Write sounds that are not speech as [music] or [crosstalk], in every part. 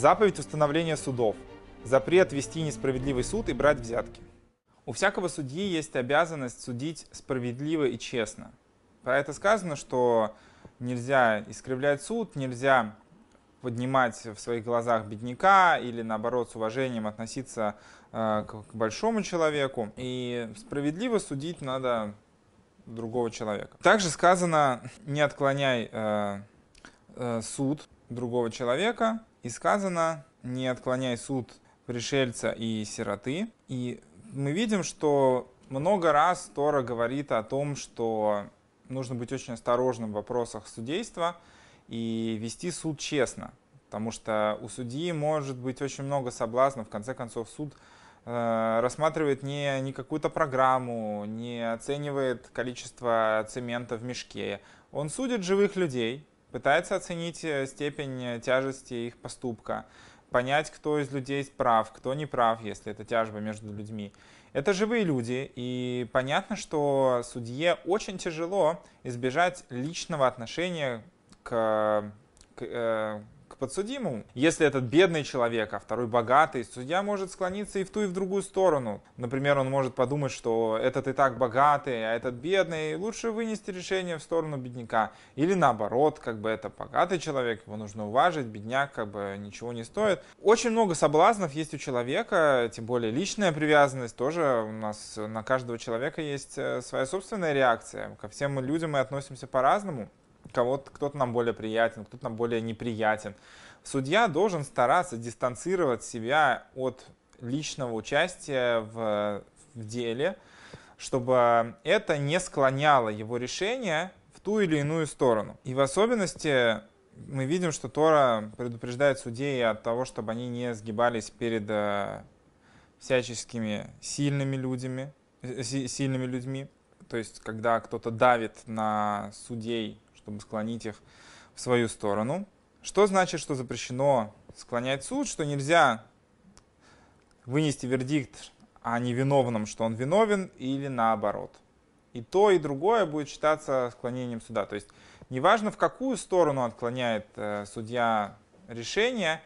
Заповедь установления судов. Запрет вести несправедливый суд и брать взятки. У всякого судьи есть обязанность судить справедливо и честно. Про это сказано, что нельзя искривлять суд, нельзя поднимать в своих глазах бедняка или наоборот с уважением относиться э, к, большому человеку. И справедливо судить надо другого человека. Также сказано, не отклоняй э, э, суд другого человека. И сказано, не отклоняй суд пришельца и сироты. И мы видим, что много раз Тора говорит о том, что нужно быть очень осторожным в вопросах судейства и вести суд честно. Потому что у судьи может быть очень много соблазнов. В конце концов, суд э, рассматривает не, не какую-то программу, не оценивает количество цемента в мешке. Он судит живых людей, пытается оценить э, степень тяжести их поступка, понять, кто из людей прав, кто не прав, если это тяжба между людьми. Это живые люди, и понятно, что судье очень тяжело избежать личного отношения к, к, э, подсудимому. Если этот бедный человек, а второй богатый, судья может склониться и в ту, и в другую сторону. Например, он может подумать, что этот и так богатый, а этот бедный, лучше вынести решение в сторону бедняка. Или наоборот, как бы это богатый человек, его нужно уважить, бедняк как бы ничего не стоит. Очень много соблазнов есть у человека, тем более личная привязанность тоже у нас на каждого человека есть э, своя собственная реакция. Ко всем людям мы относимся по-разному кого-то, кто-то нам более приятен, кто-то нам более неприятен. Судья должен стараться дистанцировать себя от личного участия в, в деле, чтобы это не склоняло его решение в ту или иную сторону. И в особенности мы видим, что Тора предупреждает судей от того, чтобы они не сгибались перед э, всяческими сильными людьми, э, сильными людьми. То есть, когда кто-то давит на судей чтобы склонить их в свою сторону. Что значит, что запрещено склонять суд, что нельзя вынести вердикт о невиновном, что он виновен, или наоборот. И то, и другое будет считаться склонением суда. То есть неважно, в какую сторону отклоняет э, судья решение,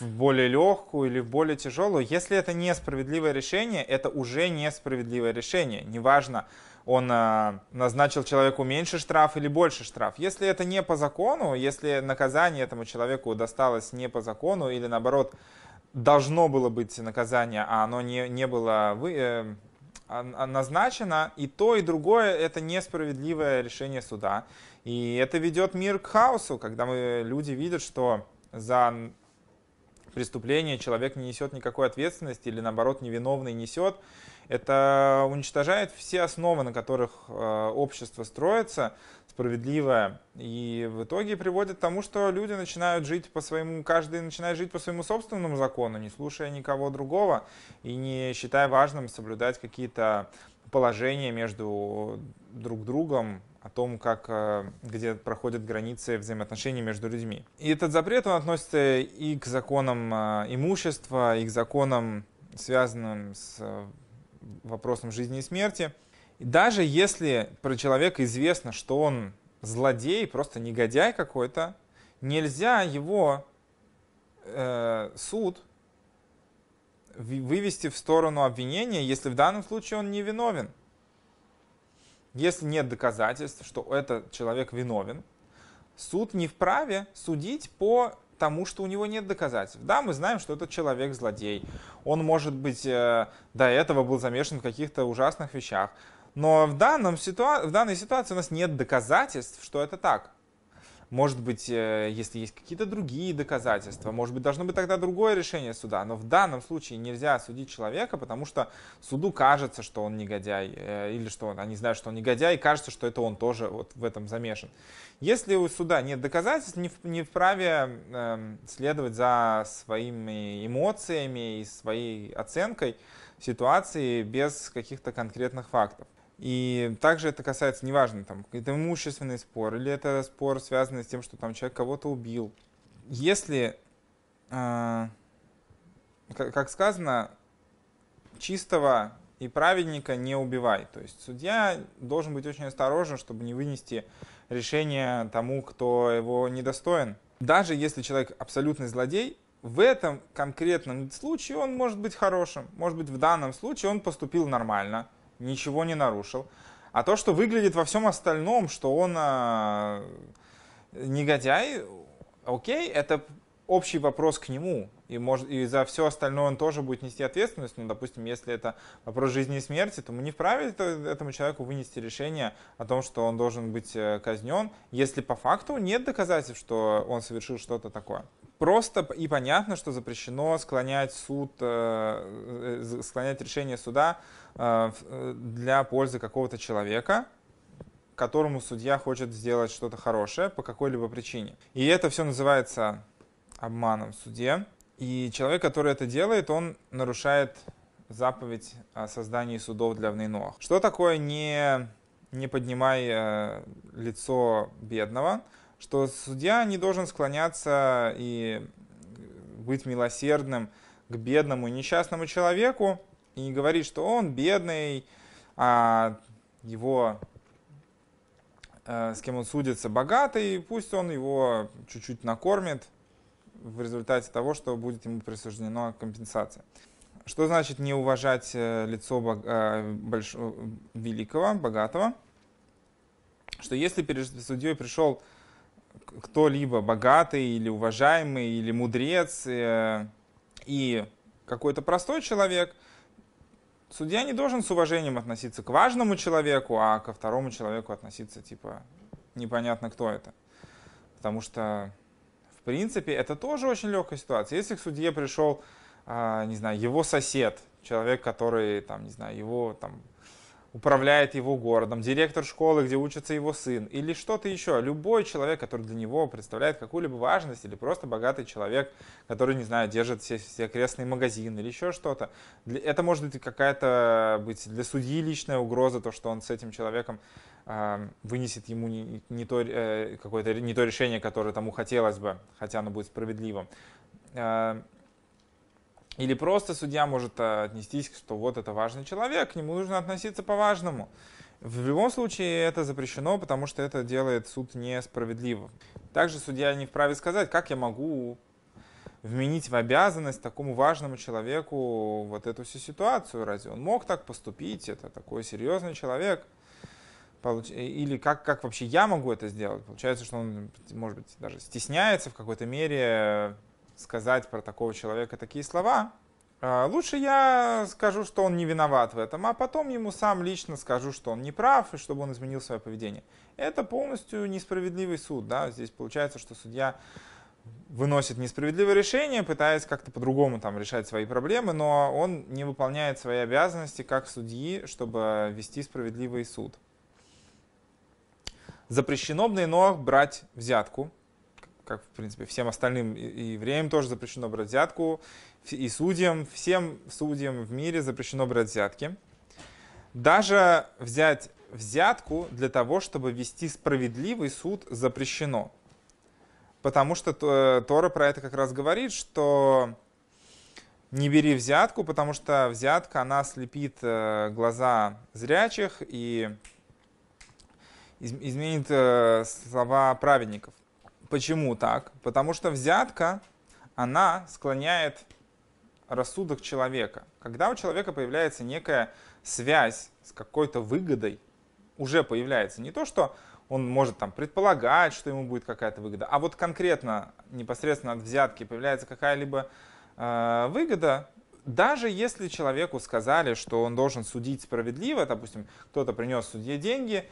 в более легкую или в более тяжелую, если это несправедливое решение, это уже несправедливое решение. Неважно, он э, назначил человеку меньше штраф или больше штраф. Если это не по закону, если наказание этому человеку досталось не по закону или наоборот должно было быть наказание, а оно не, не было вы, э, назначено, и то, и другое это несправедливое решение суда. И это ведет мир к хаосу, когда мы, люди видят, что за преступление человек не несет никакой ответственности или наоборот невиновный несет, это уничтожает все основы, на которых э, общество строится, справедливое, и в итоге приводит к тому, что люди начинают жить по своему, каждый начинает жить по своему собственному закону, не слушая никого другого и не считая важным соблюдать какие-то положения между друг другом, о том, как, э, где проходят границы взаимоотношений между людьми. И этот запрет, он относится и к законам э, имущества, и к законам, связанным с вопросом жизни и смерти. И даже если про человека известно, что он злодей, просто негодяй какой-то, нельзя его э, суд вывести в сторону обвинения, если в данном случае он не виновен. Если нет доказательств, что этот человек виновен, суд не вправе судить по тому, что у него нет доказательств. Да, мы знаем, что этот человек злодей. Он, может быть, э, до этого был замешан в каких-то ужасных вещах. Но в, данном ситуа- в данной ситуации у нас нет доказательств, что это так. Может быть, э, если есть какие-то другие доказательства, может быть, должно быть тогда другое решение суда. Но в данном случае нельзя судить человека, потому что суду кажется, что он негодяй, э, или что они знают, что он негодяй, и кажется, что это он тоже вот в этом замешан. Если у суда нет доказательств, не, вправе э, следовать за своими эмоциями и своей оценкой ситуации без каких-то конкретных фактов. И также это касается, неважно, там, это имущественный спор, или это спор, связанный с тем, что там человек кого-то убил. Если, э, как сказано, чистого и праведника не убивай. То есть судья должен быть очень осторожен, чтобы не вынести решение тому, кто его недостоин. Даже если человек абсолютный злодей, в этом конкретном случае он может быть хорошим. Может быть, в данном случае он поступил нормально, ничего не нарушил. А то, что выглядит во всем остальном, что он а, негодяй, окей, это общий вопрос к нему, и, может, и за все остальное он тоже будет нести ответственность. Ну, допустим, если это вопрос жизни и смерти, то мы не вправе этому человеку вынести решение о том, что он должен быть э, казнен, если по факту нет доказательств, что он совершил что-то такое. Просто и понятно, что запрещено склонять суд, э, э, склонять решение суда для пользы какого-то человека, которому судья хочет сделать что-то хорошее по какой-либо причине. И это все называется обманом в суде. И человек, который это делает, он нарушает заповедь о создании судов для внейноах. Что такое не, не поднимай э, лицо бедного? Что судья не должен склоняться и быть милосердным к бедному и несчастному человеку и не говорить, что он бедный, а его э, с кем он судится богатый, пусть он его чуть-чуть накормит, в результате того, что будет ему присуждена компенсация. Что значит не уважать э, лицо э, большого, великого, богатого? Что если перед судьей пришел кто-либо богатый или уважаемый или мудрец э, и какой-то простой человек, судья не должен с уважением относиться к важному человеку, а ко второму человеку относиться типа непонятно кто это. Потому что принципе, это тоже очень легкая ситуация. Если к судье пришел, а, не знаю, его сосед, человек, который, там, не знаю, его там управляет его городом, директор школы, где учится его сын, или что-то еще. Любой человек, который для него представляет какую-либо важность, или просто богатый человек, который, не знаю, держит все, все крестный магазин или еще что-то. Это может быть какая-то быть для судьи личная угроза, то, что он с этим человеком вынесет ему не, не, то, э, какое-то, не то решение, которое тому хотелось бы, хотя оно будет справедливым. А, или просто судья может э, отнестись, что вот это важный человек, к нему нужно относиться по-важному. В любом случае это запрещено, потому что это делает суд несправедливым. Также судья не вправе сказать, как я могу вменить в обязанность такому важному человеку вот эту всю ситуацию. Разве он мог так поступить? Это такой серьезный человек. Или как, как вообще я могу это сделать? Получается, что он, может быть, даже стесняется в какой-то мере сказать про такого человека такие слова. А, лучше я скажу, что он не виноват в этом, а потом ему сам лично скажу, что он не прав, и чтобы он изменил свое поведение. Это полностью несправедливый суд. Да? Здесь получается, что судья выносит несправедливое решение, пытаясь как-то по-другому там решать свои проблемы, но он не выполняет свои обязанности как судьи, чтобы вести справедливый суд. Запрещено в брать взятку, как, в принципе, всем остальным евреям тоже запрещено брать взятку, и судьям, всем судьям в мире запрещено брать взятки. Даже взять взятку для того, чтобы вести справедливый суд, запрещено. Потому что Тора про это как раз говорит, что не бери взятку, потому что взятка, она слепит э, глаза зрячих и изменит э, слова праведников. Почему так? Потому что взятка, она склоняет рассудок человека. Когда у человека появляется некая связь с какой-то выгодой, уже появляется не то, что он может там предполагать, что ему будет какая-то выгода, а вот конкретно, непосредственно от взятки появляется какая-либо э, выгода, даже если человеку сказали, что он должен судить справедливо, допустим, кто-то принес судье деньги,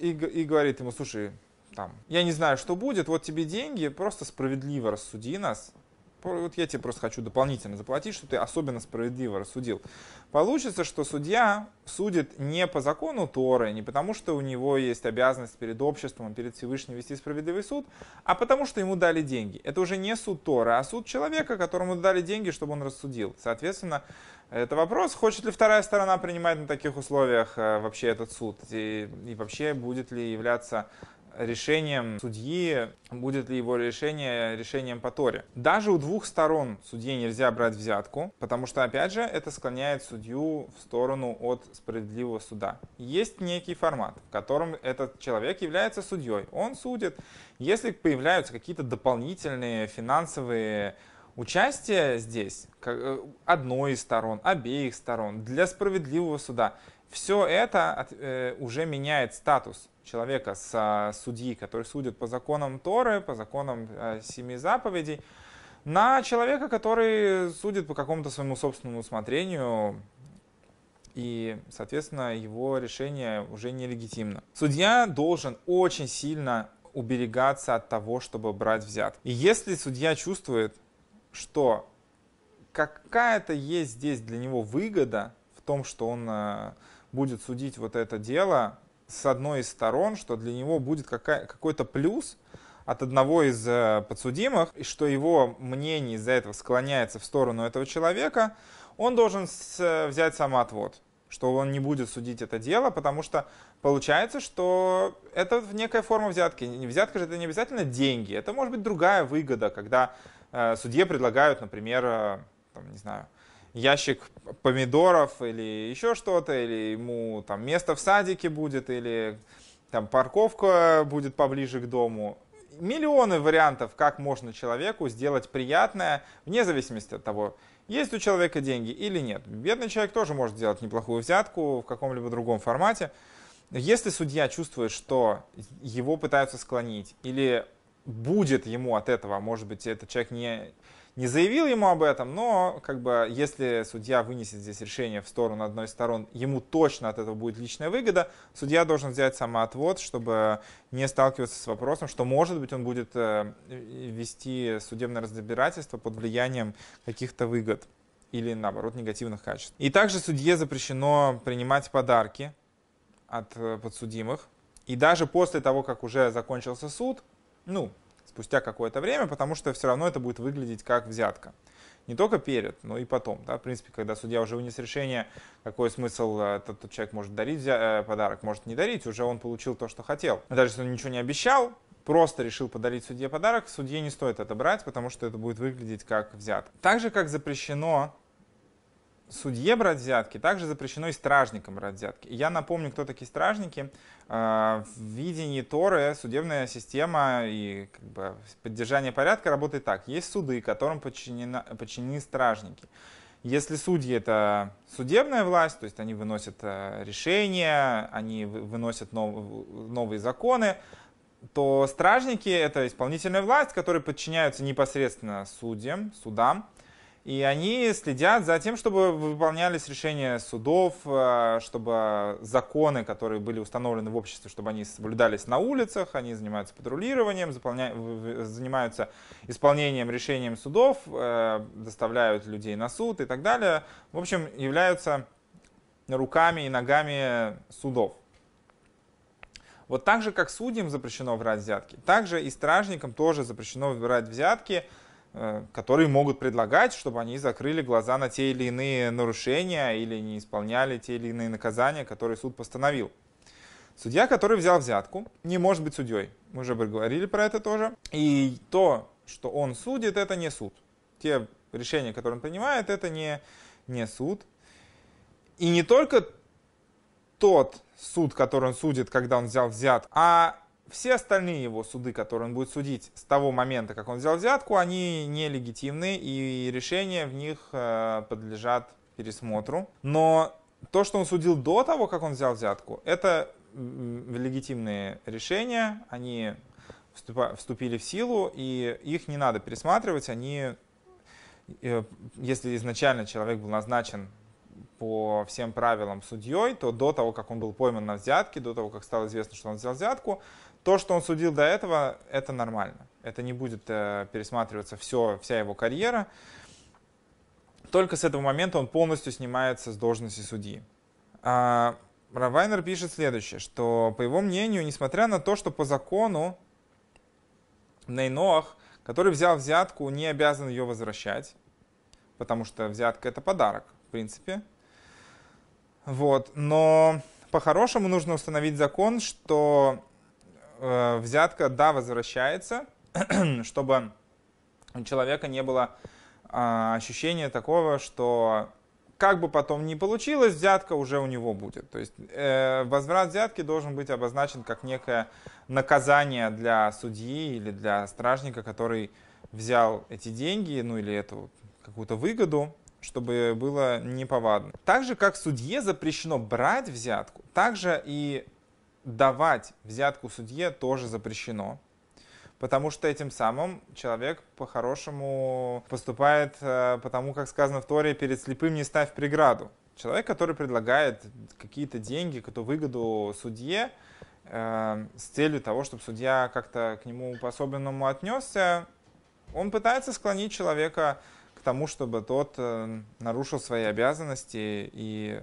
и, и говорит ему, слушай, там, я не знаю, что будет, вот тебе деньги, просто справедливо рассуди нас. Вот я тебе просто хочу дополнительно заплатить, что ты особенно справедливо рассудил. Получится, что судья судит не по закону Торы, не потому, что у него есть обязанность перед обществом, перед Всевышним вести справедливый суд, а потому, что ему дали деньги. Это уже не суд Торы, а суд человека, которому дали деньги, чтобы он рассудил. Соответственно, это вопрос, хочет ли вторая сторона принимать на таких условиях э, вообще этот суд, и, и вообще будет ли являться решением судьи, будет ли его решение решением по Торе. Даже у двух сторон судье нельзя брать взятку, потому что, опять же, это склоняет судью в сторону от справедливого суда. Есть некий формат, в котором этот человек является судьей. Он судит. Если появляются какие-то дополнительные финансовые Участие здесь э, одной из сторон, обеих сторон, для справедливого суда, все это э, уже меняет статус человека с судьи, который судит по законам Торы, по законам э, семи заповедей, на человека, который судит по какому-то своему собственному усмотрению, и, соответственно, его решение уже нелегитимно. Судья должен очень сильно уберегаться от того, чтобы брать взят. И если судья чувствует, что какая-то есть здесь для него выгода в том, что он э, будет судить вот это дело с одной из сторон, что для него будет какой-то плюс от одного из э, подсудимых, и что его мнение из-за этого склоняется в сторону этого человека, он должен взять самоотвод что он не будет судить это дело, потому что получается, что это некая форма взятки. Взятка же это не обязательно деньги, это может быть другая выгода, когда э, судье предлагают, например, э, там, не знаю, ящик помидоров или еще что-то, или ему там место в садике будет, или там парковка будет поближе к дому. Миллионы вариантов, как можно человеку сделать приятное, вне зависимости от того, есть у человека деньги или нет. Бедный человек тоже может сделать неплохую взятку в каком-либо другом формате. Если судья чувствует, что его пытаются склонить, или будет ему от этого, может быть, этот человек не, не заявил ему об этом, но как бы если судья вынесет здесь решение в сторону одной из сторон, ему точно от этого будет личная выгода, судья должен взять самоотвод, чтобы не сталкиваться с вопросом, что может быть он будет э, вести судебное разбирательство под влиянием каких-то выгод или наоборот негативных качеств. И также судье запрещено принимать подарки от э, подсудимых. И даже после того, как уже закончился суд, ну, спустя какое-то время, потому что все равно это будет выглядеть как взятка. Не только перед, но и потом. Да? В принципе, когда судья уже вынес решение, какой смысл этот, человек может дарить э, подарок, может не дарить, уже он получил то, что хотел. Даже если он ничего не обещал, просто решил подарить судье подарок, судье не стоит это брать, потому что это будет выглядеть как взятка. Так же, как запрещено судье брать взятки, также запрещено и стражникам брать взятки. Я напомню, кто такие стражники. А, в видении Торы судебная система и как бы, поддержание порядка работает так. Есть суды, которым подчинены, подчинены стражники. Если судьи это судебная власть, то есть они выносят э, решения, они выносят новые законы, то стражники это исполнительная власть, которые подчиняются непосредственно судьям, судам. И они следят за тем, чтобы выполнялись решения судов, э, чтобы законы, которые были установлены в обществе, чтобы они соблюдались на улицах, они занимаются патрулированием, занимаются исполнением решений судов, э, доставляют людей на суд и так далее. В общем, являются руками и ногами судов. Вот так же, как судьям запрещено брать взятки, также и стражникам тоже запрещено брать взятки – которые могут предлагать, чтобы они закрыли глаза на те или иные нарушения или не исполняли те или иные наказания, которые суд постановил. Судья, который взял взятку, не может быть судьей. Мы уже говорили про это тоже. И то, что он судит, это не суд. Те решения, которые он принимает, это не, не суд. И не только тот суд, который он судит, когда он взял взят, а все остальные его суды, которые он будет судить с того момента, как он взял взятку, они нелегитимны, и решения в них э, подлежат пересмотру. Но то, что он судил до того, как он взял взятку, это легитимные решения, они вступили в силу, и их не надо пересматривать, они, э, если изначально человек был назначен по всем правилам судьей, то до того, как он был пойман на взятке, до того, как стало известно, что он взял взятку, то, что он судил до этого, это нормально. Это не будет э, пересматриваться все, вся его карьера. Только с этого момента он полностью снимается с должности судьи. А, Равайнер пишет следующее, что, по его мнению, несмотря на то, что по закону Нейноах, который взял взятку, не обязан ее возвращать, потому что взятка это подарок, в принципе. Вот. Но по-хорошему нужно установить закон, что э, взятка, да, возвращается, [clears throat] чтобы у человека не было э, ощущения такого, что как бы потом ни получилось, взятка уже у него будет. То есть э, возврат взятки должен быть обозначен как некое наказание для судьи или для стражника, который взял эти деньги, ну или эту какую-то выгоду, чтобы было неповадно. Так же, как судье запрещено брать взятку, также и давать взятку судье тоже запрещено. Потому что этим самым человек по-хорошему поступает, э, потому как сказано в Торе, перед слепым не ставь преграду. Человек, который предлагает какие-то деньги, какую-то выгоду судье, э, с целью того, чтобы судья как-то к нему по-особенному отнесся, он пытается склонить человека к тому, чтобы тот э, нарушил свои обязанности и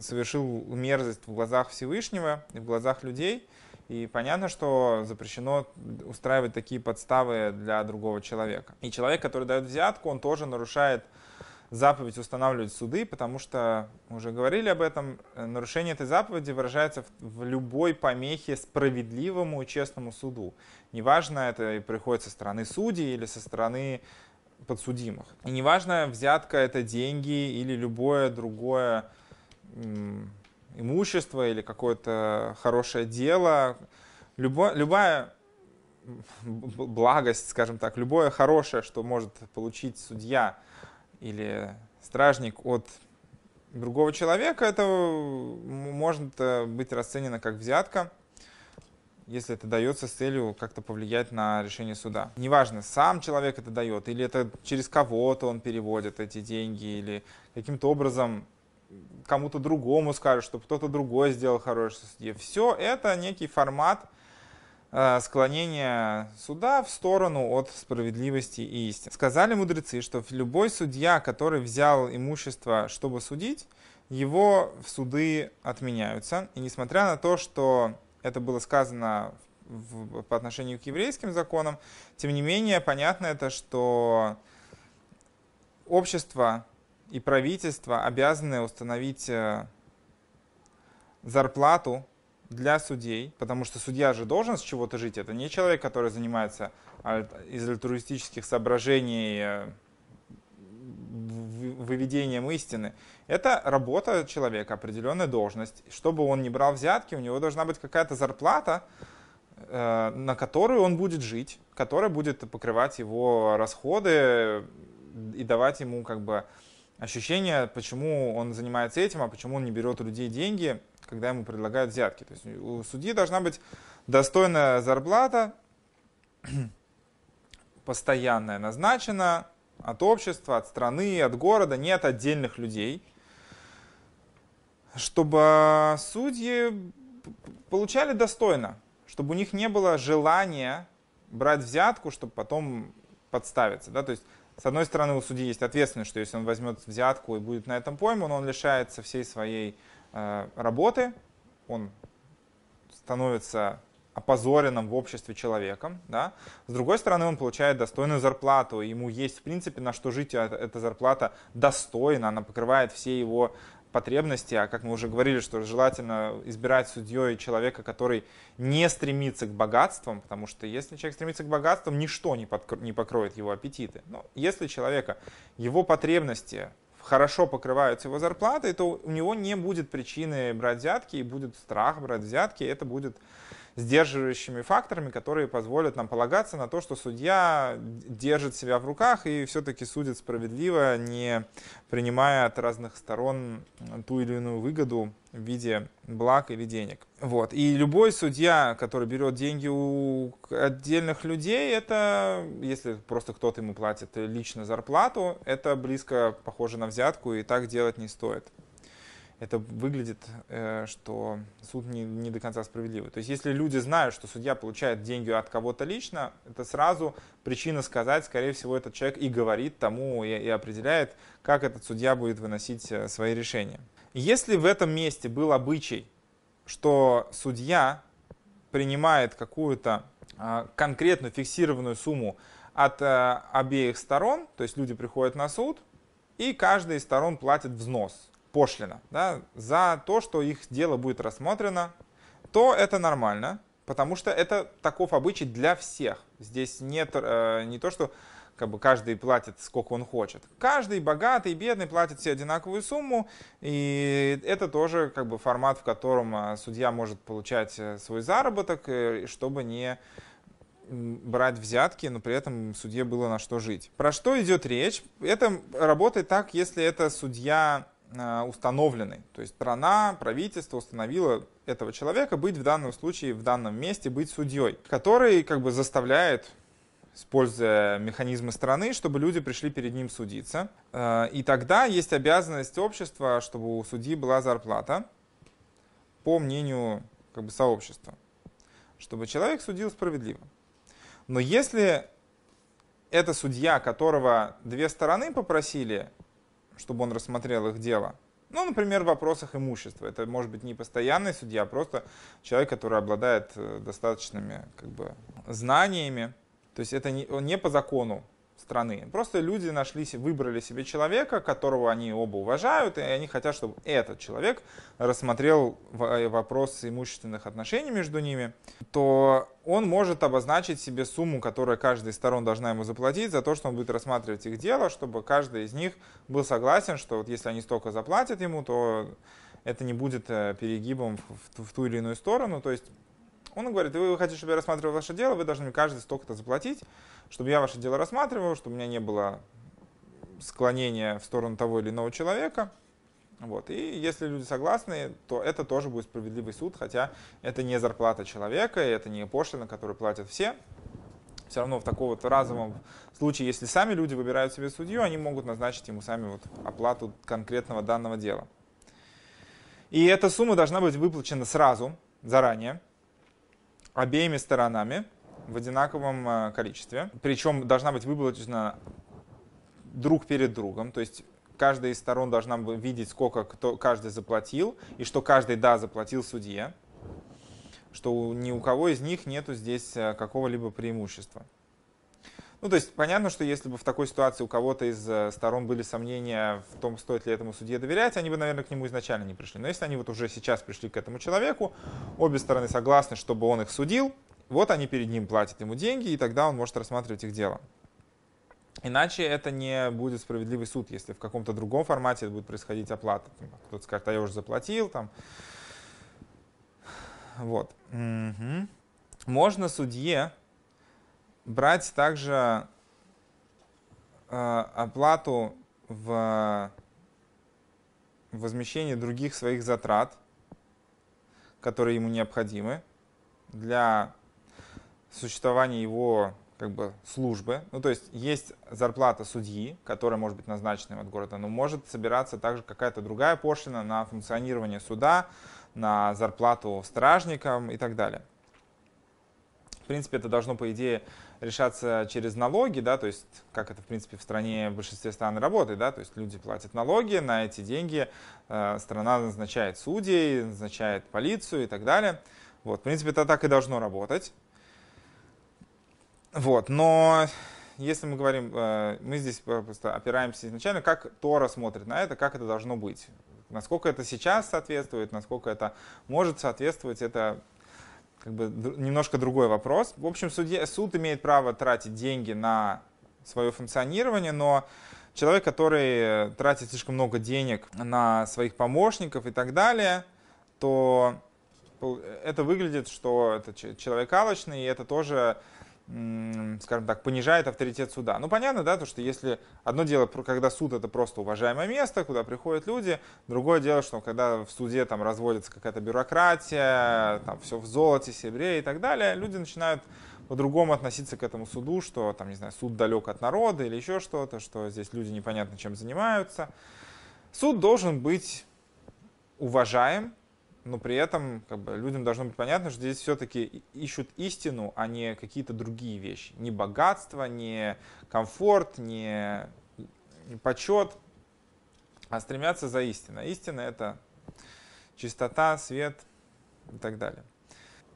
совершил мерзость в глазах Всевышнего и в глазах людей. И понятно, что запрещено устраивать такие подставы для другого человека. И человек, который дает взятку, он тоже нарушает заповедь устанавливать суды, потому что, уже говорили об этом, нарушение этой заповеди выражается в, в любой помехе справедливому и честному суду. Неважно, это приходит со стороны судей или со стороны подсудимых. И неважно, взятка это деньги или любое другое имущество или какое-то хорошее дело, любо, любая благость, скажем так, любое хорошее, что может получить судья или стражник от другого человека, это может э, быть расценено как взятка, если это дается с целью как-то повлиять на решение суда. Неважно, сам человек это дает, или это через кого-то он переводит эти деньги, или каким-то образом кому-то другому скажет, чтобы кто-то другой сделал хорошее судье. Все это некий формат э, склонения суда в сторону от справедливости и истины. Сказали мудрецы, что любой судья, который взял имущество, чтобы судить, его в суды отменяются. И несмотря на то, что это было сказано в, по отношению к еврейским законам, тем не менее, понятно это, что общество и правительство обязаны установить э, зарплату для судей, потому что судья же должен с чего-то жить. Это не человек, который занимается из альтруистических соображений э, выведением истины. Это работа человека, определенная должность. Чтобы он не брал взятки, у него должна быть какая-то зарплата, э, на которую он будет жить, которая будет покрывать его расходы и давать ему как бы ощущение, почему он занимается этим, а почему он не берет у людей деньги, когда ему предлагают взятки. То есть у судьи должна быть достойная зарплата, [clears throat] постоянная, назначена от общества, от страны, от города, не от отдельных людей, чтобы судьи получали достойно, чтобы у них не было желания брать взятку, чтобы потом подставиться. Да? То есть с одной стороны, у судьи есть ответственность, что если он возьмет взятку и будет на этом пойман, он лишается всей своей э, работы, он становится опозоренным в обществе человеком. Да? С другой стороны, он получает достойную зарплату, ему есть, в принципе, на что жить, эта зарплата достойна, она покрывает все его потребности, а как мы уже говорили, что желательно избирать судьей человека, который не стремится к богатствам, потому что если человек стремится к богатствам, ничто не, подкро- не покроет его аппетиты. Но если человека, его потребности хорошо покрываются его зарплатой, то у него не будет причины брать взятки и будет страх брать взятки, и это будет сдерживающими факторами, которые позволят нам полагаться на то, что судья держит себя в руках и все-таки судит справедливо, не принимая от разных сторон ту или иную выгоду в виде благ или денег. Вот. И любой судья, который берет деньги у отдельных людей, это, если просто кто-то ему платит лично зарплату, это близко похоже на взятку, и так делать не стоит это выглядит, э, что суд не, не до конца справедливый. То есть если люди знают, что судья получает деньги от кого-то лично, это сразу причина сказать, скорее всего, этот человек и говорит тому, и, и определяет, как этот судья будет выносить э, свои решения. Если в этом месте был обычай, что судья принимает какую-то а, конкретную фиксированную сумму от а, обеих сторон, то есть люди приходят на суд, и каждая из сторон платит взнос пошлина да, за то, что их дело будет рассмотрено, то это нормально, потому что это таков обычай для всех. Здесь нет э, не то, что как бы каждый платит сколько он хочет. Каждый богатый, бедный платит все одинаковую сумму, и это тоже как бы формат, в котором э, судья может получать э, свой заработок, э, чтобы не брать взятки, но при этом судье было на что жить. Про что идет речь? Это работает так, если это судья а, установленный. То есть страна, правительство установило этого человека быть в данном случае, в данном месте, быть судьей, который как бы заставляет используя механизмы страны, чтобы люди пришли перед ним судиться. А, и тогда есть обязанность общества, чтобы у судьи была зарплата, по мнению как бы, сообщества, чтобы человек судил справедливо. Но если это судья, которого две стороны попросили, чтобы он рассмотрел их дело, ну, например, в вопросах имущества. Это может быть не постоянный судья, а просто человек, который обладает э, достаточными как бы, знаниями. То есть это не, не по закону страны. Просто люди нашли, выбрали себе человека, которого они оба уважают, и они хотят, чтобы этот человек рассмотрел э, вопросы имущественных отношений между ними, то он может обозначить себе сумму, которую каждая из сторон должна ему заплатить за то, что он будет рассматривать их дело, чтобы каждый из них был согласен, что вот если они столько заплатят ему, то это не будет э, перегибом в ту или иную сторону. То есть он говорит, вы хотите, чтобы я рассматривал ваше дело, вы должны мне каждый столько-то заплатить, чтобы я ваше дело рассматривал, чтобы у меня не было склонения в сторону того или иного человека. Вот. И если люди согласны, то это тоже будет справедливый суд, хотя это не зарплата человека, это не пошлина, которую платят все. Все равно в таком вот разовом случае, если сами люди выбирают себе судью, они могут назначить ему сами вот оплату конкретного данного дела. И эта сумма должна быть выплачена сразу, заранее обеими сторонами в одинаковом э, количестве. Причем должна быть выплачена друг перед другом. То есть каждая из сторон должна видеть, сколько кто, каждый заплатил, и что каждый, да, заплатил судье, что ни у кого из них нету здесь э, какого-либо преимущества. Ну, то есть понятно, что если бы в такой ситуации у кого-то из э, сторон были сомнения в том, стоит ли этому судье доверять, они бы, наверное, к нему изначально не пришли. Но если они вот уже сейчас пришли к этому человеку, обе стороны согласны, чтобы он их судил, вот они перед ним платят ему деньги, и тогда он может рассматривать их дело. Иначе это не будет справедливый суд, если в каком-то другом формате будет происходить оплата. Кто-то скажет, а я уже заплатил. Там. Вот. Угу. Можно судье брать также э, оплату в возмещении других своих затрат, которые ему необходимы для существования его как бы службы. Ну, то есть есть зарплата судьи, которая может быть назначена от города, но может собираться также какая-то другая пошлина на функционирование суда, на зарплату стражникам и так далее. В принципе, это должно, по идее, решаться через налоги, да, то есть как это, в принципе, в стране в большинстве стран работает, да, то есть люди платят налоги, на эти деньги э, страна назначает судей, назначает полицию и так далее. Вот, в принципе, это так и должно работать. Вот, но если мы говорим, э, мы здесь просто опираемся изначально, как Тора смотрит на это, как это должно быть. Насколько это сейчас соответствует, насколько это может соответствовать, это как бы немножко другой вопрос. В общем, судья, суд имеет право тратить деньги на свое функционирование, но человек, который тратит слишком много денег на своих помощников и так далее, то это выглядит, что это человек алочный, и это тоже скажем так, понижает авторитет суда. Ну, понятно, да, то, что если одно дело, когда суд это просто уважаемое место, куда приходят люди, другое дело, что когда в суде там разводится какая-то бюрократия, там все в золоте, серебре и так далее, люди начинают по-другому относиться к этому суду, что там, не знаю, суд далек от народа или еще что-то, что здесь люди непонятно чем занимаются. Суд должен быть уважаем, но при этом как бы, людям должно быть понятно, что здесь все-таки ищут истину, а не какие-то другие вещи. Не богатство, не комфорт, не, не почет, а стремятся за истиной. Истина — это чистота, свет и так далее.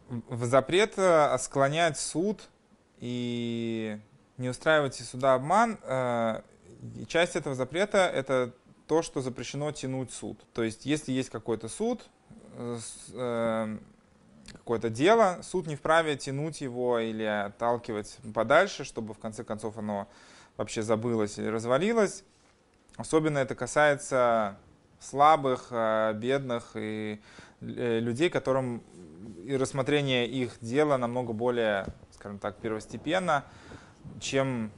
В запрет э, склонять суд и не устраивать суда обман, э, часть этого запрета — это то, что запрещено тянуть суд. То есть, если есть какой-то суд, какое-то дело, суд не вправе тянуть его или отталкивать подальше, чтобы в конце концов оно вообще забылось или развалилось. Особенно это касается слабых, э, бедных и э, людей, которым и рассмотрение их дела намного более скажем так, первостепенно, чем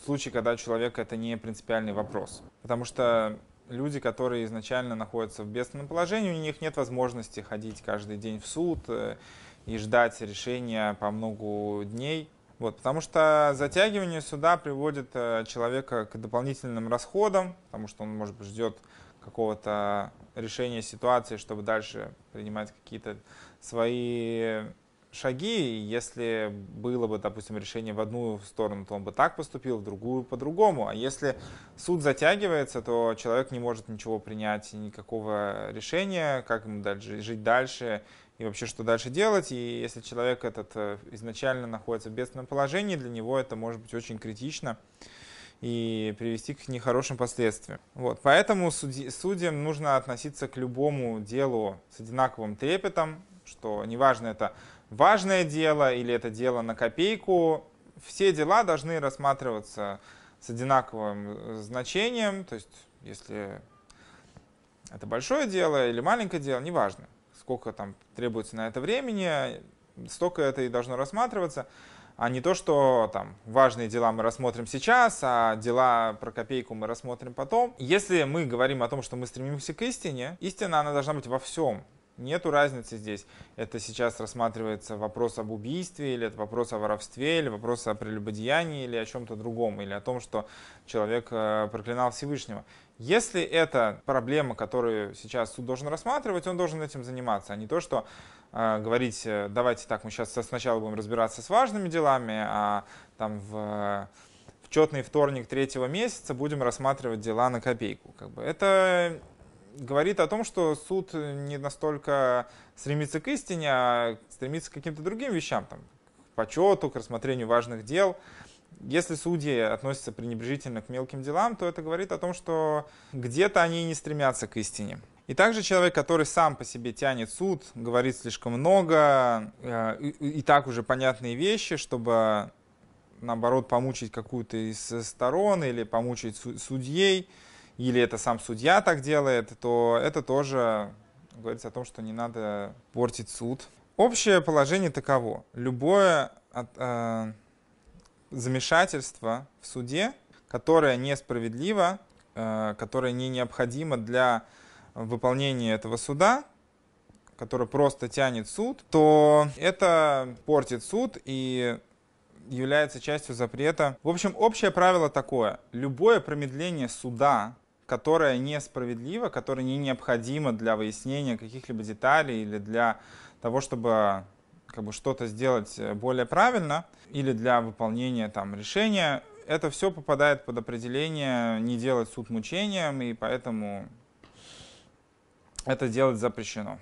в случае, когда у человека это не принципиальный вопрос. Потому что люди, которые изначально находятся в бедственном положении, у них нет возможности ходить каждый день в суд э, и ждать решения по многу дней. Вот, потому что затягивание суда приводит э, человека к дополнительным расходам, потому что он, может быть, ждет какого-то решения ситуации, чтобы дальше принимать какие-то свои шаги. Если было бы, допустим, решение в одну сторону, то он бы так поступил, в другую по-другому. А если суд затягивается, то человек не может ничего принять, никакого решения, как ему дальше, жить дальше и вообще что дальше делать. И если человек этот э, изначально находится в бедственном положении, для него это может быть очень критично и привести к нехорошим последствиям. Вот. Поэтому судьи, судьям нужно относиться к любому делу с одинаковым трепетом, что неважно это важное дело или это дело на копейку, все дела должны рассматриваться с одинаковым э, значением, то есть если это большое дело или маленькое дело, неважно, сколько там требуется на это времени, столько это и должно рассматриваться а не то, что там важные дела мы рассмотрим сейчас, а дела про копейку мы рассмотрим потом. Если мы говорим о том, что мы стремимся к истине, истина, она должна быть во всем. Нету разницы здесь. Это сейчас рассматривается вопрос об убийстве, или это вопрос о воровстве, или вопрос о прелюбодеянии, или о чем-то другом, или о том, что человек э, проклинал Всевышнего. Если это проблема, которую сейчас суд должен рассматривать, он должен этим заниматься, а не то, что э, говорить, э, давайте так, мы сейчас сначала будем разбираться с важными делами, а там в, в четный вторник третьего месяца будем рассматривать дела на копейку. Как бы. Это говорит о том, что суд не настолько стремится к истине, а стремится к каким-то другим вещам, там, к почету, к рассмотрению важных дел. Если судьи относятся пренебрежительно к мелким делам, то это говорит о том, что где-то они не стремятся к истине. И также человек, который сам по себе тянет суд, говорит слишком много, э, и, так уже понятные вещи, чтобы наоборот помучить какую-то из сторон или помучить судьей, или это сам судья так делает, то это тоже говорится о том, что не надо портить суд. Общее положение таково. Любое от, э, замешательство в суде, которое несправедливо, э, которое не необходимо для выполнения этого суда, которое просто тянет суд, то это портит суд и является частью запрета. В общем, общее правило такое. Любое промедление суда, которое несправедливо, которое не необходимо для выяснения каких-либо деталей или для того, чтобы как бы что-то сделать э, более правильно или для выполнения там решения, это все попадает под определение не делать суд мучением, и поэтому это делать запрещено.